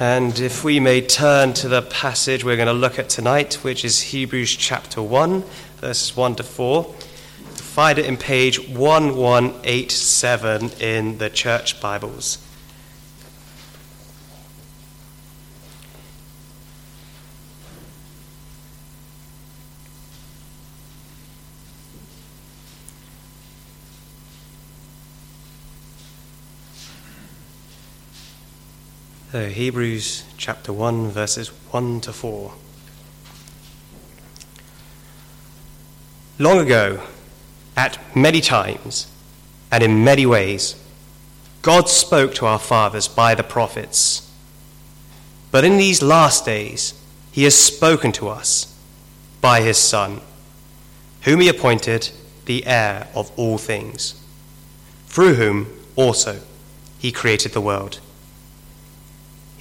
And if we may turn to the passage we're going to look at tonight, which is Hebrews chapter 1, verses 1 to 4. Find it in page 1187 in the church Bibles. So, Hebrews chapter 1, verses 1 to 4. Long ago, at many times and in many ways, God spoke to our fathers by the prophets. But in these last days, He has spoken to us by His Son, whom He appointed the heir of all things, through whom also He created the world.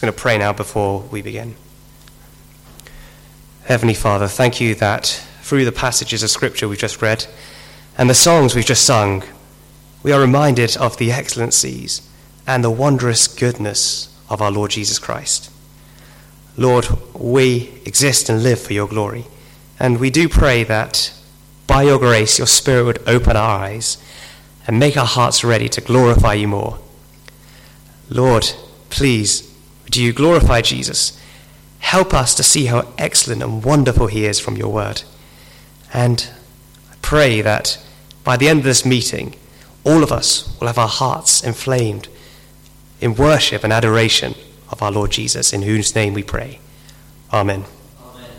Just going to pray now before we begin. Heavenly Father, thank you that through the passages of Scripture we've just read and the songs we've just sung, we are reminded of the excellencies and the wondrous goodness of our Lord Jesus Christ. Lord, we exist and live for your glory, and we do pray that by your grace your Spirit would open our eyes and make our hearts ready to glorify you more. Lord, please do you glorify Jesus? Help us to see how excellent and wonderful he is from your word. And I pray that by the end of this meeting, all of us will have our hearts inflamed in worship and adoration of our Lord Jesus, in whose name we pray. Amen. Amen.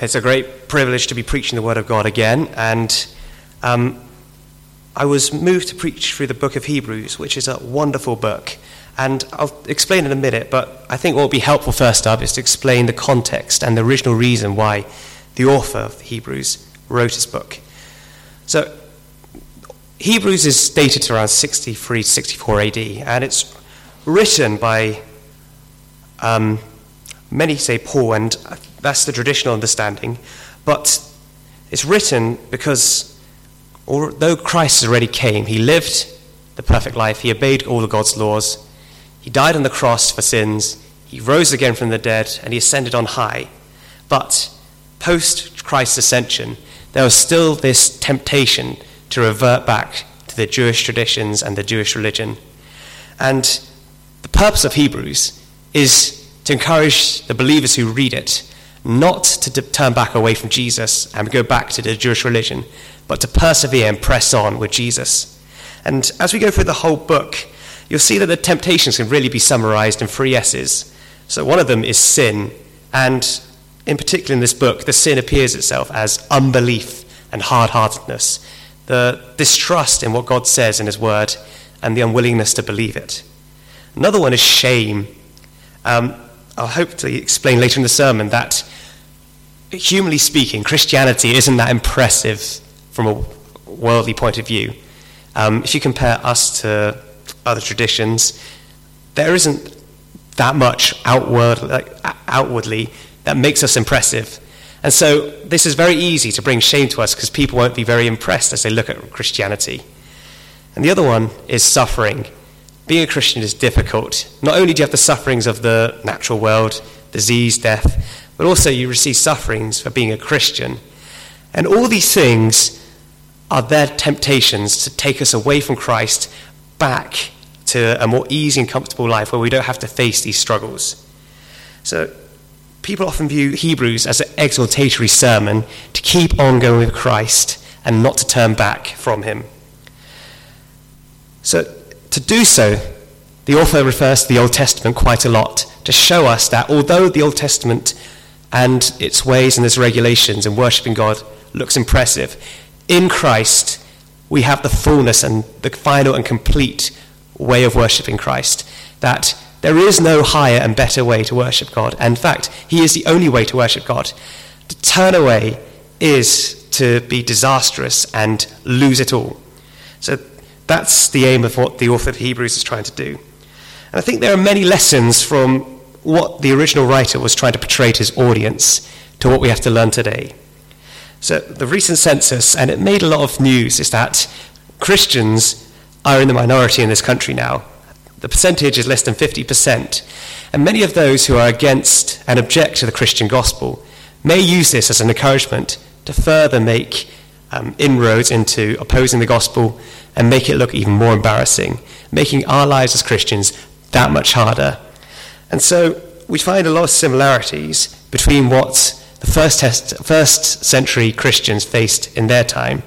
It's a great privilege to be preaching the Word of God again, and um, I was moved to preach through the book of Hebrews, which is a wonderful book. And I'll explain in a minute, but I think what would be helpful first up is to explain the context and the original reason why the author of Hebrews wrote his book. So, Hebrews is dated to around 63 64 AD, and it's written by um, many say Paul, and that's the traditional understanding, but it's written because although Christ already came, he lived the perfect life, he obeyed all of God's laws, he died on the cross for sins, he rose again from the dead, and he ascended on high. But post Christ's ascension, there was still this temptation to revert back to the Jewish traditions and the Jewish religion. And the purpose of Hebrews is to encourage the believers who read it not to turn back away from Jesus and go back to the Jewish religion, but to persevere and press on with Jesus. And as we go through the whole book, you'll see that the temptations can really be summarized in three S's. So one of them is sin, and in particular in this book, the sin appears itself as unbelief and hard heartedness, the distrust in what God says in His Word, and the unwillingness to believe it. Another one is shame. Um, I'll hopefully explain later in the sermon that, humanly speaking, Christianity isn't that impressive from a worldly point of view. Um, if you compare us to other traditions, there isn't that much outward, like, outwardly that makes us impressive. And so this is very easy to bring shame to us because people won't be very impressed as they look at Christianity. And the other one is suffering. Being a Christian is difficult. Not only do you have the sufferings of the natural world, disease, death, but also you receive sufferings for being a Christian. And all these things are their temptations to take us away from Christ back to a more easy and comfortable life where we don't have to face these struggles. So, people often view Hebrews as an exhortatory sermon to keep on going with Christ and not to turn back from him. So, to do so, the author refers to the Old Testament quite a lot to show us that although the Old Testament and its ways and its regulations and worshipping God looks impressive, in Christ we have the fullness and the final and complete way of worshipping Christ. That there is no higher and better way to worship God. In fact, He is the only way to worship God. To turn away is to be disastrous and lose it all. So that's the aim of what the author of Hebrews is trying to do. And I think there are many lessons from what the original writer was trying to portray to his audience to what we have to learn today. So the recent census, and it made a lot of news, is that Christians are in the minority in this country now. The percentage is less than 50%. And many of those who are against and object to the Christian gospel may use this as an encouragement to further make um, inroads into opposing the gospel and make it look even more embarrassing, making our lives as Christians that much harder. And so we find a lot of similarities between what the first, test, first century Christians faced in their time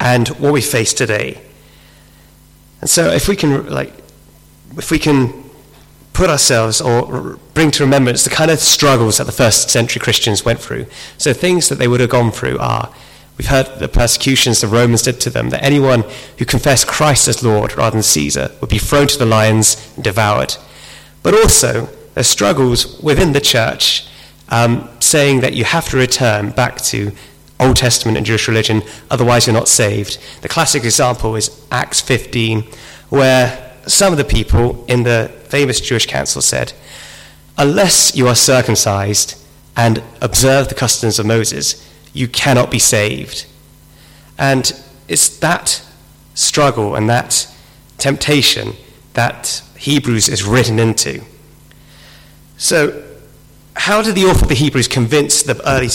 and what we face today. And so if we can like if we can put ourselves or bring to remembrance the kind of struggles that the first century Christians went through. So things that they would have gone through are we've heard the persecutions the Romans did to them, that anyone who confessed Christ as Lord rather than Caesar would be thrown to the lions and devoured. But also the struggles within the church um, saying that you have to return back to Old Testament and Jewish religion, otherwise you're not saved. The classic example is Acts 15, where some of the people in the famous Jewish council said, Unless you are circumcised and observe the customs of Moses, you cannot be saved. And it's that struggle and that temptation that Hebrews is written into. So, how did the author of the Hebrews convince the early,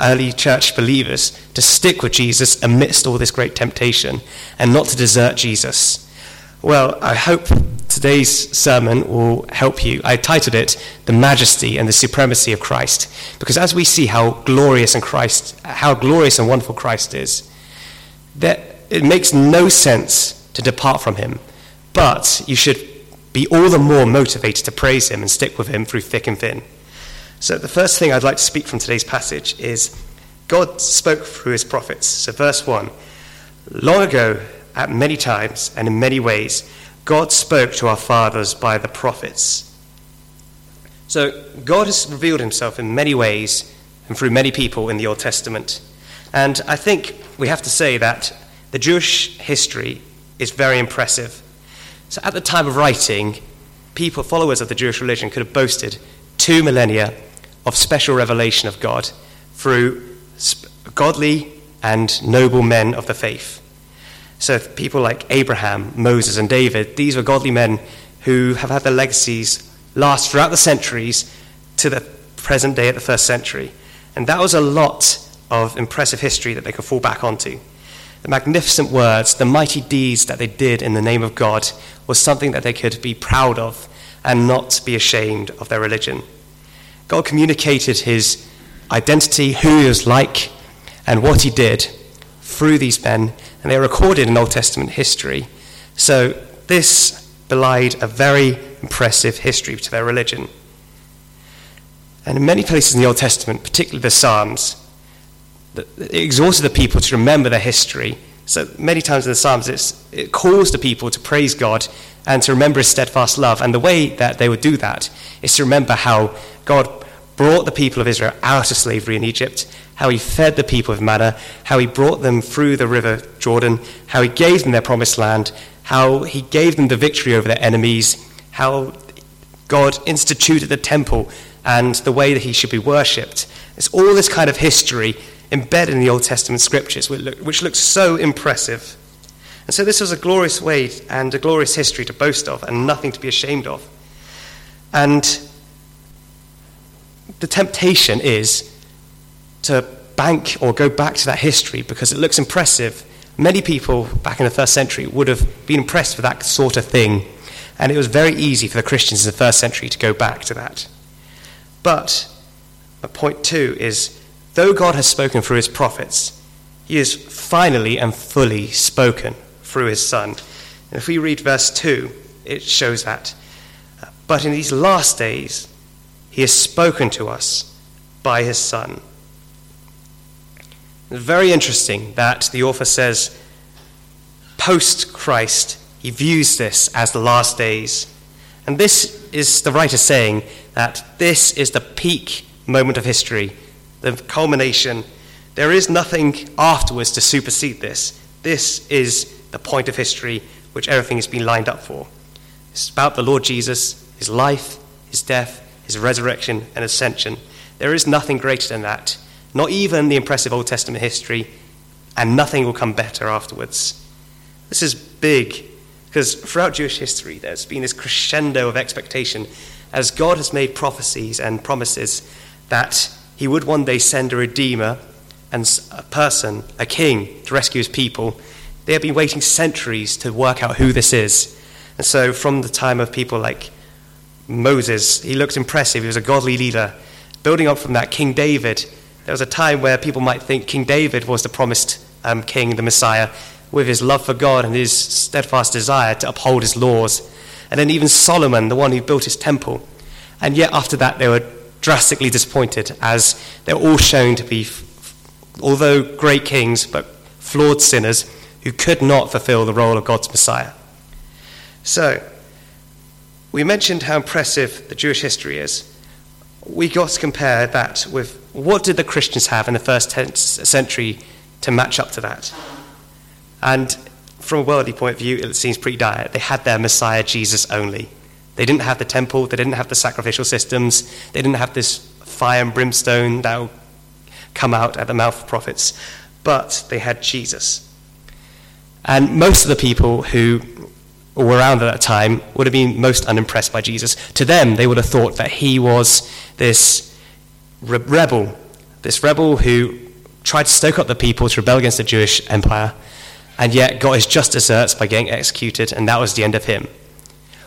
early church believers to stick with Jesus amidst all this great temptation and not to desert Jesus? Well, I hope today's sermon will help you. I titled it The Majesty and the Supremacy of Christ, because as we see how glorious and Christ, how glorious and wonderful Christ is, that it makes no sense to depart from him, but you should be all the more motivated to praise him and stick with him through thick and thin. So, the first thing I'd like to speak from today's passage is God spoke through his prophets. So, verse 1 Long ago, at many times and in many ways, God spoke to our fathers by the prophets. So, God has revealed himself in many ways and through many people in the Old Testament. And I think we have to say that the Jewish history is very impressive. So, at the time of writing, people, followers of the Jewish religion, could have boasted two millennia of special revelation of God through godly and noble men of the faith. So, people like Abraham, Moses, and David, these were godly men who have had their legacies last throughout the centuries to the present day at the first century. And that was a lot of impressive history that they could fall back onto. The magnificent words, the mighty deeds that they did in the name of God was something that they could be proud of and not be ashamed of their religion. God communicated his identity, who he was like, and what he did through these men, and they're recorded in Old Testament history. So this belied a very impressive history to their religion. And in many places in the Old Testament, particularly the Psalms, it exhorted the people to remember their history. So many times in the Psalms, it calls the people to praise God and to remember his steadfast love. And the way that they would do that is to remember how God brought the people of Israel out of slavery in Egypt, how he fed the people with manna, how he brought them through the river Jordan, how he gave them their promised land, how he gave them the victory over their enemies, how God instituted the temple and the way that he should be worshipped. It's all this kind of history embedded in the Old Testament scriptures, which looks so impressive. And so this was a glorious way and a glorious history to boast of and nothing to be ashamed of. And the temptation is to bank or go back to that history because it looks impressive. Many people back in the first century would have been impressed with that sort of thing, and it was very easy for the Christians in the first century to go back to that. But point two is though God has spoken through his prophets, he has finally and fully spoken through his Son. And if we read verse 2, it shows that. But in these last days, he has spoken to us by his Son. It's very interesting that the author says, post Christ, he views this as the last days. And this is the writer saying that this is the peak moment of history, the culmination. There is nothing afterwards to supersede this. This is the point of history which everything has been lined up for. It's about the Lord Jesus, his life, his death, his resurrection, and ascension. There is nothing greater than that, not even the impressive Old Testament history, and nothing will come better afterwards. This is big because throughout Jewish history, there's been this crescendo of expectation as God has made prophecies and promises that he would one day send a redeemer and a person, a king, to rescue his people. They have been waiting centuries to work out who this is. And so, from the time of people like Moses, he looked impressive, he was a godly leader. Building up from that, King David, there was a time where people might think King David was the promised um, king, the Messiah, with his love for God and his steadfast desire to uphold his laws. And then even Solomon, the one who built his temple. And yet, after that, they were drastically disappointed as they're all shown to be, although great kings, but flawed sinners who could not fulfill the role of God's Messiah. So, we mentioned how impressive the Jewish history is. We got to compare that with what did the Christians have in the first century to match up to that. And from a worldly point of view, it seems pretty dire. They had their Messiah, Jesus, only. They didn't have the temple, they didn't have the sacrificial systems, they didn't have this fire and brimstone that will come out at the mouth of prophets, but they had Jesus. And most of the people who were around at that time would have been most unimpressed by Jesus. To them, they would have thought that he was this re- rebel, this rebel who tried to stoke up the people to rebel against the Jewish empire, and yet got his just deserts by getting executed, and that was the end of him.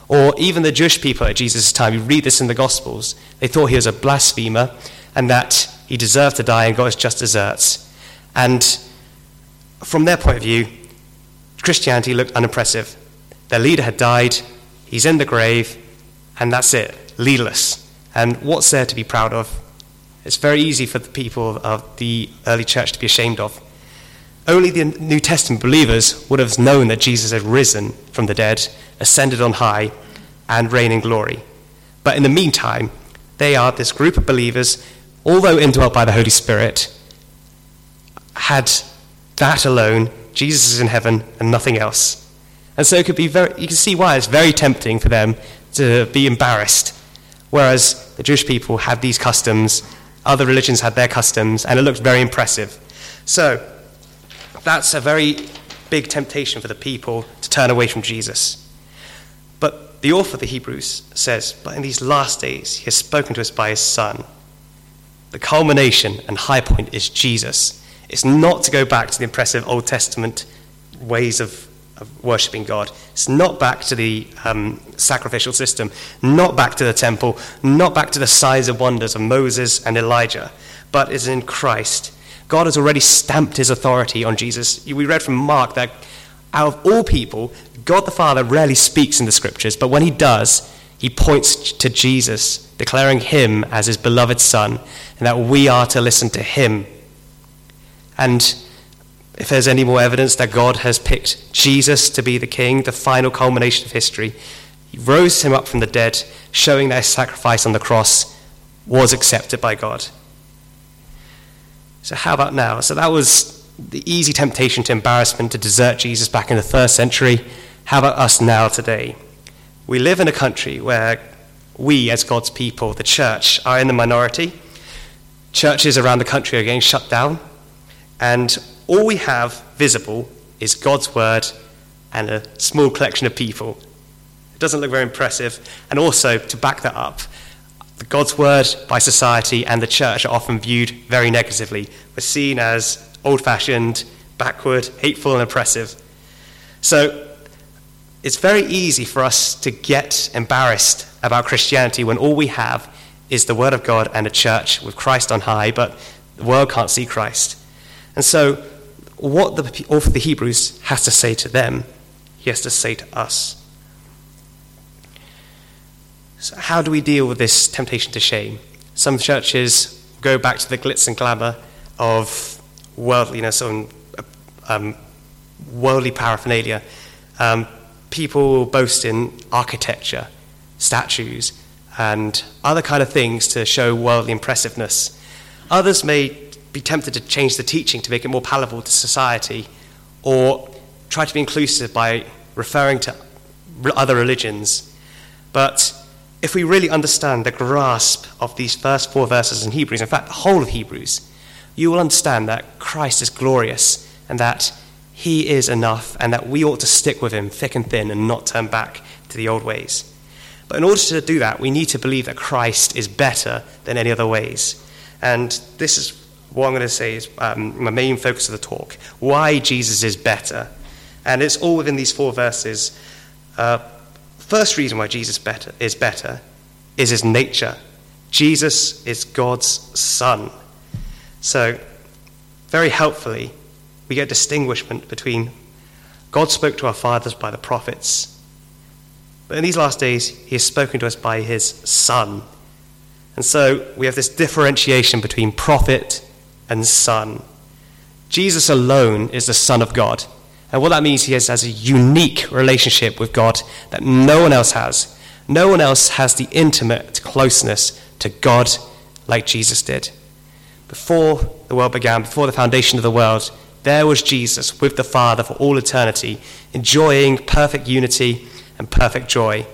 Or even the Jewish people at Jesus' time, you read this in the Gospels, they thought he was a blasphemer and that he deserved to die and got his just deserts. And from their point of view, Christianity looked unimpressive. Their leader had died, he's in the grave, and that's it, leaderless. And what's there to be proud of? It's very easy for the people of the early church to be ashamed of. Only the New Testament believers would have known that Jesus had risen from the dead, ascended on high, and reigned in glory. But in the meantime, they are this group of believers, although indwelt by the Holy Spirit, had that alone. Jesus is in heaven and nothing else. And so it could be very, you can see why it's very tempting for them to be embarrassed. Whereas the Jewish people had these customs other religions had their customs, and it looked very impressive. So, that's a very big temptation for the people to turn away from Jesus. But the author of the Hebrews says, But in these last days, he has spoken to us by his Son. The culmination and high point is Jesus. It's not to go back to the impressive Old Testament ways of of worshipping God. It's not back to the um, sacrificial system, not back to the temple, not back to the signs and wonders of Moses and Elijah, but is in Christ. God has already stamped his authority on Jesus. We read from Mark that out of all people, God the Father rarely speaks in the scriptures, but when he does, he points to Jesus, declaring him as his beloved Son, and that we are to listen to him. And if there's any more evidence that God has picked Jesus to be the king, the final culmination of history, he rose him up from the dead, showing that his sacrifice on the cross was accepted by God. So, how about now? So, that was the easy temptation to embarrassment to desert Jesus back in the first century. How about us now today? We live in a country where we, as God's people, the church, are in the minority. Churches around the country are getting shut down. And all we have visible is God's word and a small collection of people. It doesn't look very impressive. And also, to back that up, God's word by society and the church are often viewed very negatively. We're seen as old fashioned, backward, hateful, and oppressive. So, it's very easy for us to get embarrassed about Christianity when all we have is the Word of God and a church with Christ on high, but the world can't see Christ. And so, what the author of the Hebrews has to say to them, he has to say to us. So, how do we deal with this temptation to shame? Some churches go back to the glitz and glamour of worldliness and um, worldly paraphernalia. Um, people boast in architecture, statues and other kind of things to show worldly impressiveness. Others may be tempted to change the teaching to make it more palatable to society or try to be inclusive by referring to other religions. But if we really understand the grasp of these first four verses in Hebrews, in fact, the whole of Hebrews, you will understand that Christ is glorious and that he is enough and that we ought to stick with him thick and thin and not turn back to the old ways. But in order to do that, we need to believe that Christ is better than any other ways. And this is what I'm going to say is um, my main focus of the talk why Jesus is better. And it's all within these four verses. Uh, first reason why Jesus better, is better is his nature. Jesus is God's Son. So, very helpfully, we get distinguishment between God spoke to our fathers by the prophets, but in these last days, he has spoken to us by his Son. And so we have this differentiation between prophet and son. Jesus alone is the Son of God. And what that means, he has, has a unique relationship with God that no one else has. No one else has the intimate closeness to God like Jesus did. Before the world began, before the foundation of the world, there was Jesus with the Father for all eternity, enjoying perfect unity and perfect joy.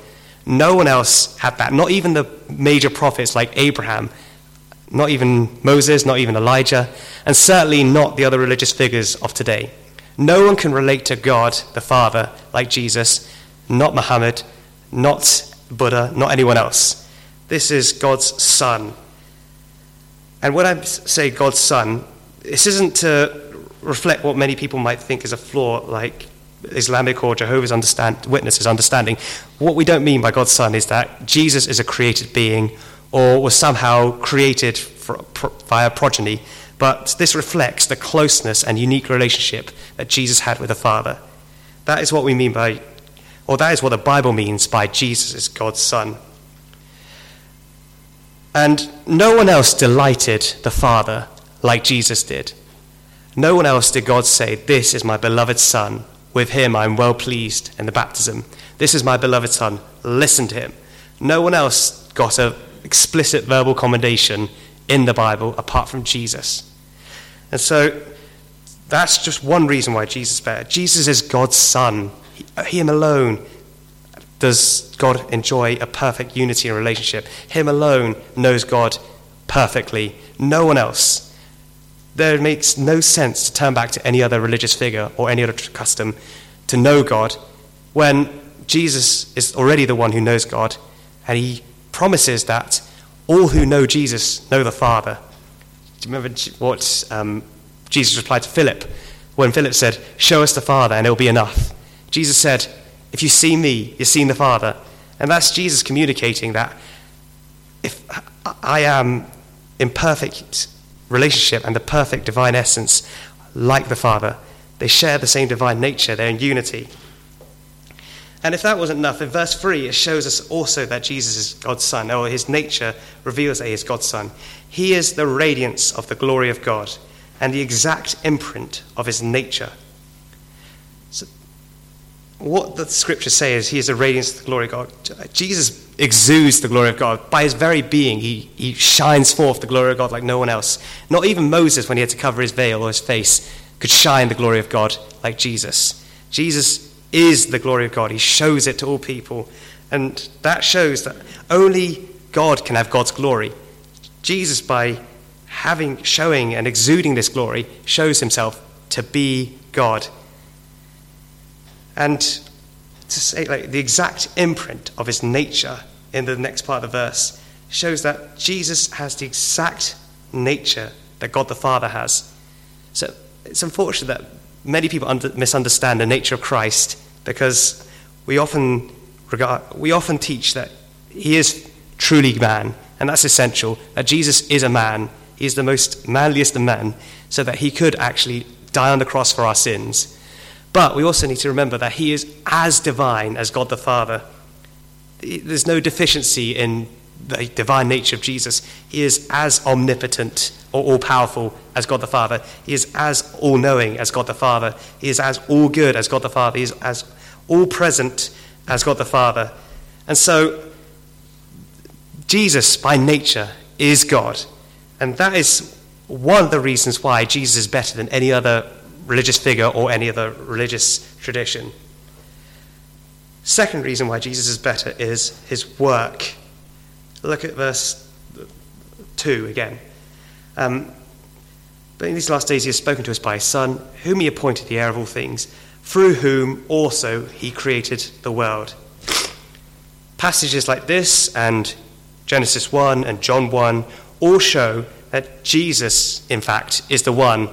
No one else had that, not even the major prophets like Abraham not even Moses, not even Elijah, and certainly not the other religious figures of today. No one can relate to God, the Father, like Jesus, not Muhammad, not Buddha, not anyone else. This is God's Son. And when I say God's Son, this isn't to reflect what many people might think is a flaw, like Islamic or Jehovah's understand, Witnesses understanding. What we don't mean by God's Son is that Jesus is a created being or was somehow created for, via progeny, but this reflects the closeness and unique relationship that Jesus had with the Father. That is what we mean by, or that is what the Bible means by Jesus is God's Son. And no one else delighted the Father like Jesus did. No one else did God say, This is my beloved Son. With him I am well pleased in the baptism. This is my beloved Son. Listen to him. No one else got a explicit verbal commendation in the Bible apart from Jesus. And so that's just one reason why Jesus is better. Jesus is God's Son. Him alone does God enjoy a perfect unity and relationship. Him alone knows God perfectly. No one else. There makes no sense to turn back to any other religious figure or any other custom to know God when Jesus is already the one who knows God and he promises that all who know Jesus know the Father. Do you remember what um, Jesus replied to Philip when Philip said, Show us the Father and it'll be enough? Jesus said, If you see me, you've seen the Father. And that's Jesus communicating that if I am in perfect relationship and the perfect divine essence, like the Father, they share the same divine nature, they're in unity. And if that wasn't enough, in verse 3, it shows us also that Jesus is God's Son, or his nature reveals that he is God's Son. He is the radiance of the glory of God and the exact imprint of his nature. So, what the scriptures say is he is the radiance of the glory of God. Jesus exudes the glory of God. By his very being, he, he shines forth the glory of God like no one else. Not even Moses, when he had to cover his veil or his face, could shine the glory of God like Jesus. Jesus is the glory of God. He shows it to all people. And that shows that only God can have God's glory. Jesus, by having, showing, and exuding this glory, shows himself to be God. And to say, like, the exact imprint of his nature in the next part of the verse shows that Jesus has the exact nature that God the Father has. So it's unfortunate that many people under, misunderstand the nature of Christ because we often, regard, we often teach that he is truly man, and that's essential, that Jesus is a man. He is the most manliest of men, so that he could actually die on the cross for our sins. But we also need to remember that he is as divine as God the Father. There's no deficiency in the divine nature of Jesus. He is as omnipotent or all powerful as God the Father. He is as all knowing as God the Father. He is as all good as God the Father. He is as all present as God the Father. And so Jesus, by nature, is God. And that is one of the reasons why Jesus is better than any other religious figure or any other religious tradition. Second reason why Jesus is better is his work. Look at verse 2 again. Um, but in these last days he has spoken to us by his Son, whom he appointed the heir of all things, through whom also he created the world. Passages like this and Genesis 1 and John 1 all show that Jesus, in fact, is the one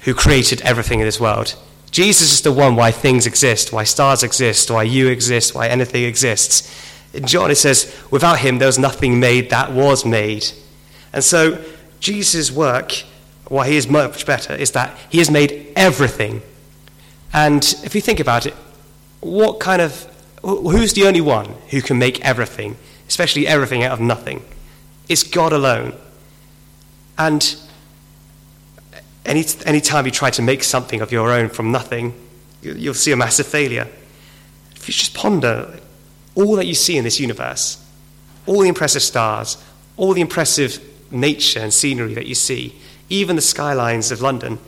who created everything in this world. Jesus is the one why things exist, why stars exist, why you exist, why anything exists. In John, it says, without him, there was nothing made that was made. And so, Jesus' work, why he is much better, is that he has made everything. And if you think about it, what kind of, who's the only one who can make everything, especially everything out of nothing? It's God alone. And any, any time you try to make something of your own from nothing, you'll see a massive failure. If you just ponder all that you see in this universe, all the impressive stars, all the impressive nature and scenery that you see, even the skylines of London,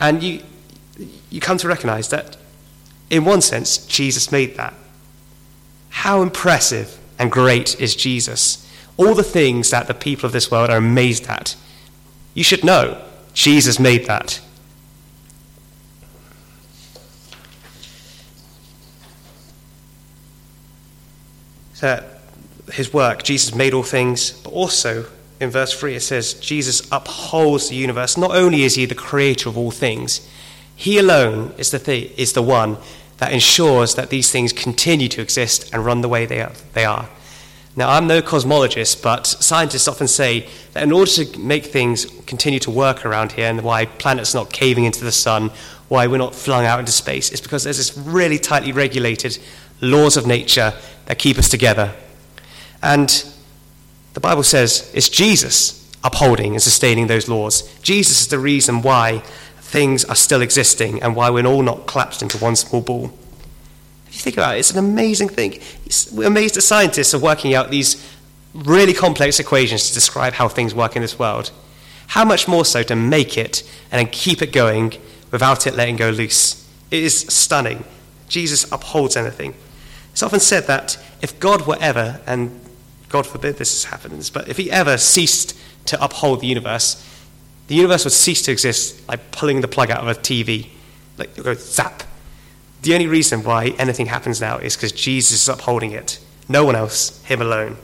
and you, you come to recognize that, in one sense, Jesus made that. How impressive and great is Jesus? All the things that the people of this world are amazed at. You should know Jesus made that. So, his work, Jesus made all things, but also in verse 3 it says, Jesus upholds the universe. Not only is he the creator of all things, he alone is the, th- is the one that ensures that these things continue to exist and run the way they are. They are. Now, I'm no cosmologist, but scientists often say that in order to make things continue to work around here and why planets are not caving into the sun, why we're not flung out into space, is because there's this really tightly regulated laws of nature that keep us together. And the Bible says it's Jesus upholding and sustaining those laws. Jesus is the reason why things are still existing and why we're all not collapsed into one small ball. If you think about it, it's an amazing thing. It's, we're amazed that scientists are working out these really complex equations to describe how things work in this world. How much more so to make it and then keep it going without it letting go loose? It is stunning. Jesus upholds anything. It's often said that if God were ever, and God forbid this happens, but if he ever ceased to uphold the universe, the universe would cease to exist like pulling the plug out of a TV. Like, go zap. The only reason why anything happens now is because Jesus is upholding it. No one else, Him alone.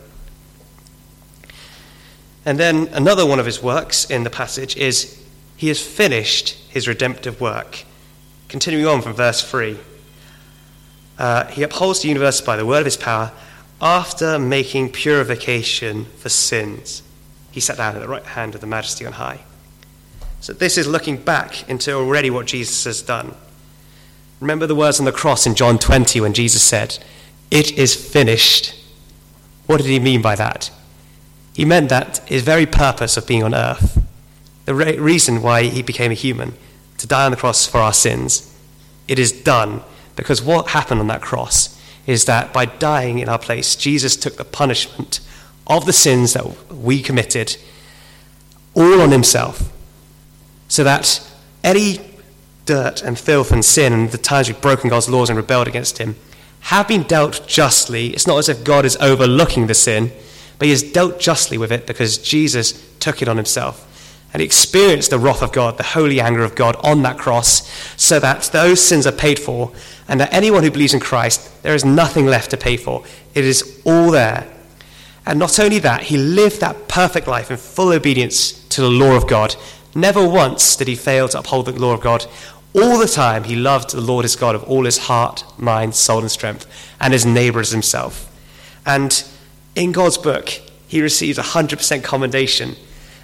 And then another one of his works in the passage is he has finished his redemptive work. Continuing on from verse 3. Uh, he upholds the universe by the word of his power after making purification for sins. He sat down at the right hand of the majesty on high. So this is looking back into already what Jesus has done. Remember the words on the cross in John 20 when Jesus said, It is finished. What did he mean by that? He meant that his very purpose of being on earth, the re- reason why he became a human, to die on the cross for our sins, it is done. Because what happened on that cross is that by dying in our place, Jesus took the punishment of the sins that we committed all on himself. So that any dirt and filth and sin and the times we've broken God's laws and rebelled against Him have been dealt justly. It's not as if God is overlooking the sin, but He has dealt justly with it because Jesus took it on Himself. And experienced the wrath of God, the holy anger of God on that cross, so that those sins are paid for, and that anyone who believes in Christ, there is nothing left to pay for. It is all there. And not only that, He lived that perfect life in full obedience to the law of God. Never once did he fail to uphold the law of God. All the time, he loved the Lord his God of all his heart, mind, soul, and strength, and his neighbor as himself. And in God's book, he receives 100% commendation.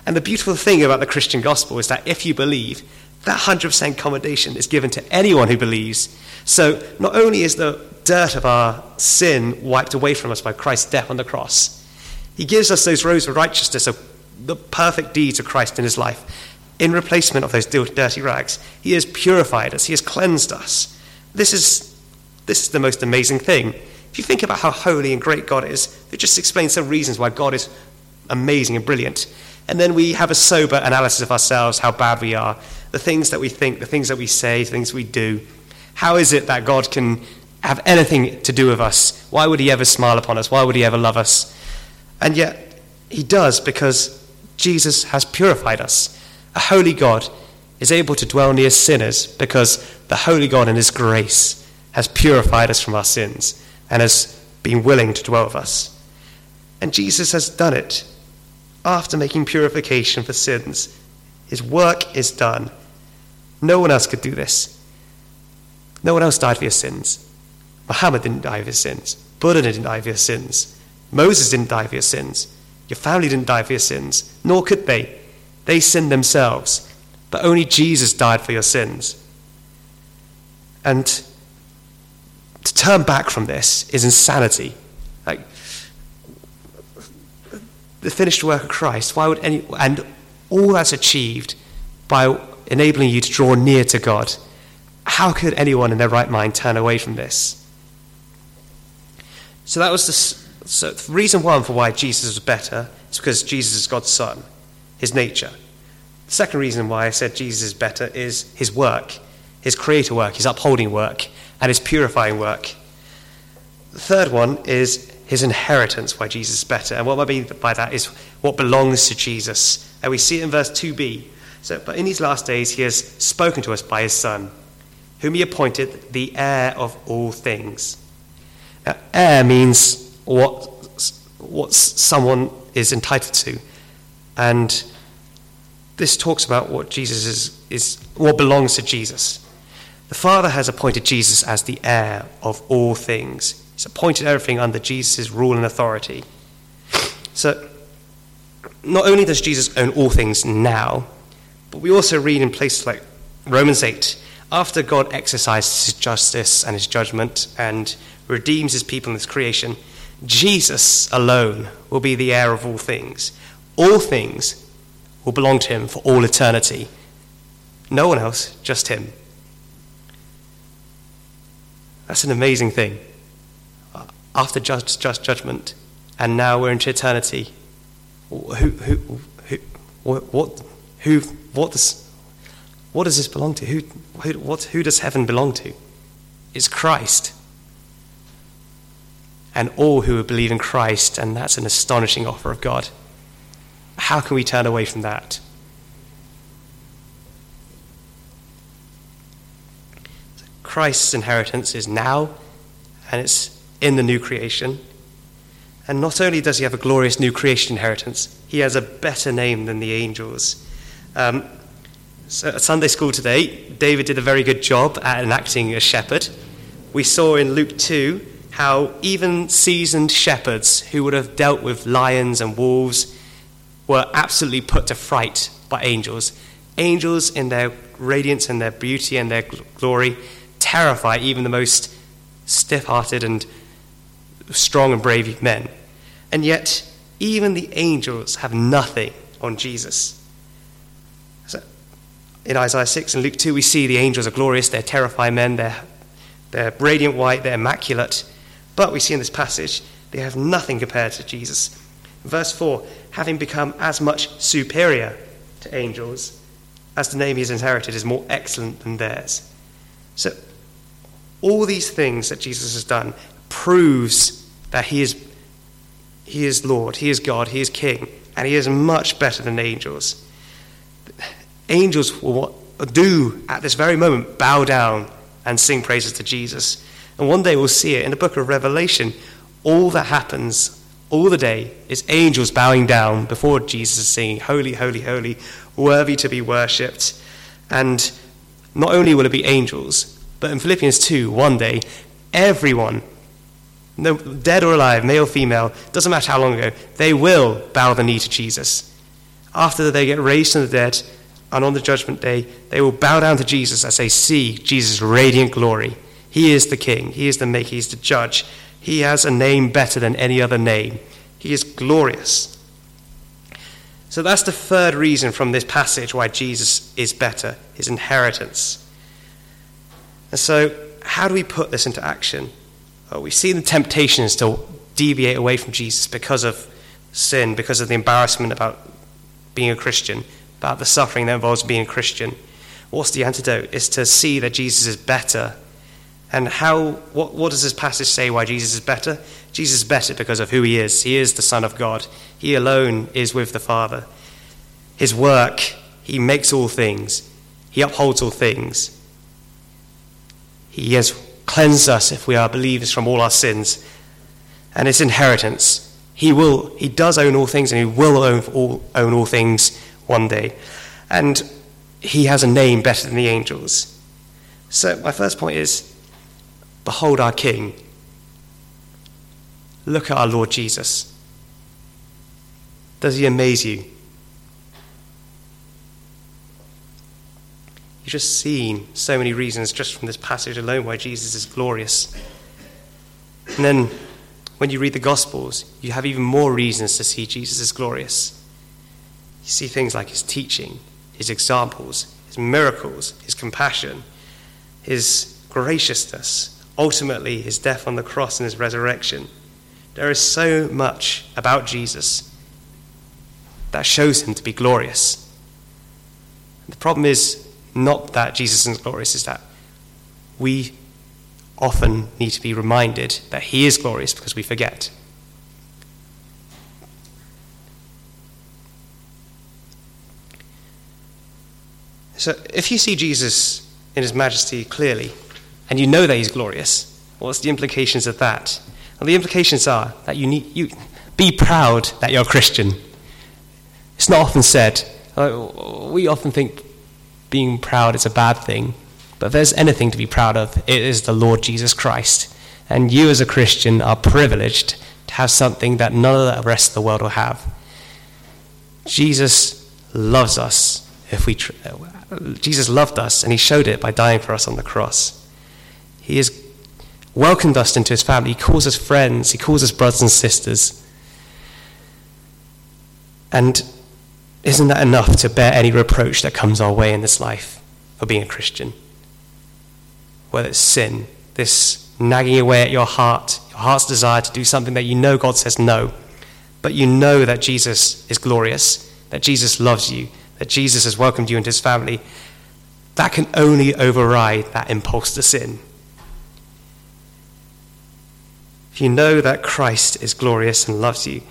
And the beautiful thing about the Christian gospel is that if you believe, that 100% commendation is given to anyone who believes. So not only is the dirt of our sin wiped away from us by Christ's death on the cross, he gives us those robes of righteousness, of the perfect deeds of Christ in his life in replacement of those dirty rags. He has purified us, He has cleansed us. This is, this is the most amazing thing. If If you think about how holy and great God is, it just explains some reasons why God is amazing and brilliant. And then we have a sober analysis of ourselves, how bad we are, the things that we think, the things that we say, the things we do. How is it that God can have anything to do with us? Why would He ever smile upon us? Why would He ever love us? And yet, He does because Jesus has purified us. A holy God is able to dwell near sinners because the holy God in His grace has purified us from our sins and has been willing to dwell with us. And Jesus has done it after making purification for sins. His work is done. No one else could do this. No one else died for your sins. Muhammad didn't die for your sins. Buddha didn't die for your sins. Moses didn't die for your sins. Your family didn't die for your sins, nor could they. They sinned themselves. But only Jesus died for your sins. And to turn back from this is insanity. Like, the finished work of Christ, why would any, and all that's achieved by enabling you to draw near to God. How could anyone in their right mind turn away from this? So that was the so reason one for why Jesus was better is because Jesus is God's Son, his nature. The second reason why I said Jesus is better is his work, his creator work, his upholding work, and his purifying work. The third one is his inheritance, why Jesus is better. And what I mean by that is what belongs to Jesus. And we see it in verse 2b. So, but in these last days, he has spoken to us by his Son, whom he appointed the heir of all things. Now, heir means what, what someone is entitled to. And this talks about what Jesus is, is what belongs to Jesus. The Father has appointed Jesus as the heir of all things. He's appointed everything under Jesus' rule and authority. So, not only does Jesus own all things now, but we also read in places like Romans 8 after God exercises his justice and his judgment and redeems his people in his creation, Jesus alone will be the heir of all things. All things will belong to him for all eternity. No one else, just him. That's an amazing thing after just, just judgment, and now we're into eternity. Who, who, who, what, who, what does, what does this belong to? Who, who, what, who does heaven belong to? It's Christ. And all who believe in Christ, and that's an astonishing offer of God. How can we turn away from that? Christ's inheritance is now, and it's in the new creation. And not only does he have a glorious new creation inheritance, he has a better name than the angels. Um, so at Sunday school today, David did a very good job at enacting a shepherd. We saw in Luke 2 how even seasoned shepherds who would have dealt with lions and wolves were absolutely put to fright by angels. Angels, in their radiance and their beauty and their glory, terrify even the most stiff hearted and strong and brave men. And yet, even the angels have nothing on Jesus. So, in Isaiah 6 and Luke 2, we see the angels are glorious, they're terrifying men, they're, they're radiant white, they're immaculate. But we see in this passage, they have nothing compared to Jesus. Verse 4 having become as much superior to angels as the name he has inherited is more excellent than theirs. So, all these things that Jesus has done proves that he is, he is Lord, he is God, he is King, and he is much better than angels. Angels will do at this very moment bow down and sing praises to Jesus. And one day we'll see it in the book of Revelation. All that happens all the day is angels bowing down before Jesus, singing, Holy, holy, holy, worthy to be worshipped. And not only will it be angels, but in Philippians 2, one day, everyone no, dead or alive, male, or female, doesn't matter how long ago, they will bow the knee to Jesus. After they get raised from the dead, and on the judgment day, they will bow down to Jesus as they see Jesus' radiant glory. He is the King, He is the Maker, He is the Judge. He has a name better than any other name. He is glorious. So that's the third reason from this passage why Jesus is better his inheritance. And so, how do we put this into action? Uh, we see the temptations to deviate away from Jesus because of sin, because of the embarrassment about being a Christian, about the suffering that involves being a Christian. What's the antidote? Is to see that Jesus is better. And how, what, what does this passage say why Jesus is better? Jesus is better because of who he is. He is the Son of God, he alone is with the Father. His work, he makes all things, he upholds all things. He has cleansed us if we are believers from all our sins. And his inheritance, he will, he does own all things and he will own all, own all things one day. And he has a name better than the angels. So, my first point is Behold our King. Look at our Lord Jesus. Does he amaze you? You've just seen so many reasons just from this passage alone why Jesus is glorious. And then when you read the Gospels, you have even more reasons to see Jesus as glorious. You see things like his teaching, his examples, his miracles, his compassion, his graciousness, ultimately his death on the cross and his resurrection. There is so much about Jesus that shows him to be glorious. The problem is not that Jesus is glorious, is that we often need to be reminded that he is glorious because we forget. So, if you see Jesus in his majesty clearly, and you know that he's glorious, what's the implications of that? Well, the implications are that you need you be proud that you're a Christian. It's not often said. Uh, we often think being proud is a bad thing. But if there's anything to be proud of, it is the Lord Jesus Christ. And you, as a Christian, are privileged to have something that none of the rest of the world will have. Jesus loves us. If we, tr- Jesus loved us, and He showed it by dying for us on the cross. He has welcomed us into His family. He calls us friends. He calls us brothers and sisters. And isn't that enough to bear any reproach that comes our way in this life for being a Christian? Whether it's sin, this nagging away at your heart, your heart's desire to do something that you know God says no, but you know that Jesus is glorious, that Jesus loves you, that Jesus has welcomed you into his family, that can only override that impulse to sin. If you know that Christ is glorious and loves you,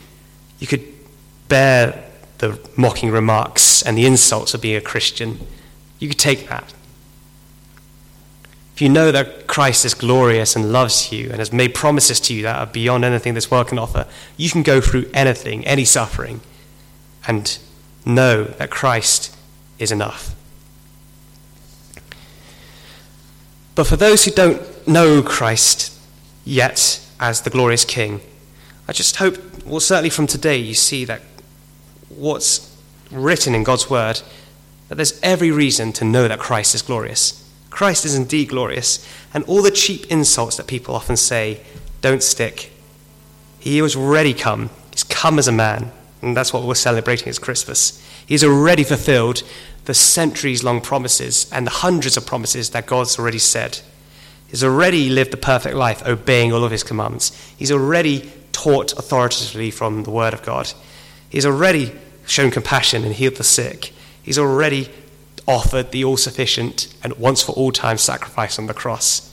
you could bear the mocking remarks and the insults of being a Christian. You could take that. If you know that Christ is glorious and loves you and has made promises to you that are beyond anything this world can offer, you can go through anything, any suffering, and know that Christ is enough. But for those who don't know Christ yet as the glorious King, I just hope, well, certainly from today, you see that what's written in God's word, that there's every reason to know that Christ is glorious. Christ is indeed glorious, and all the cheap insults that people often say don't stick. He has already come. He's come as a man, and that's what we're celebrating as Christmas. He's already fulfilled the centuries long promises and the hundreds of promises that God's already said. He's already lived the perfect life, obeying all of his commandments. He's already taught authoritatively from the Word of God. He's already shown compassion and healed the sick. He's already offered the all sufficient and once for all time sacrifice on the cross.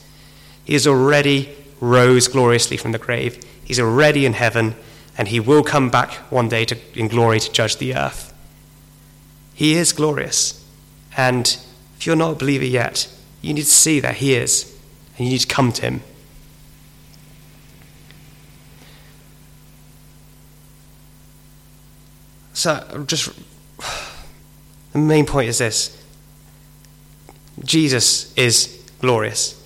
He has already rose gloriously from the grave. He's already in heaven, and he will come back one day to, in glory to judge the earth. He is glorious. And if you're not a believer yet, you need to see that he is, and you need to come to him. So, just the main point is this Jesus is glorious.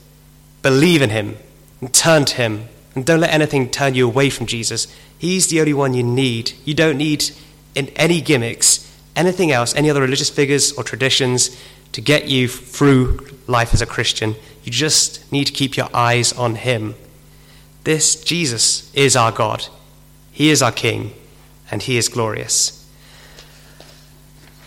Believe in him and turn to him. And don't let anything turn you away from Jesus. He's the only one you need. You don't need in any gimmicks, anything else, any other religious figures or traditions to get you through life as a Christian. You just need to keep your eyes on him. This Jesus is our God. He is our King, and he is glorious.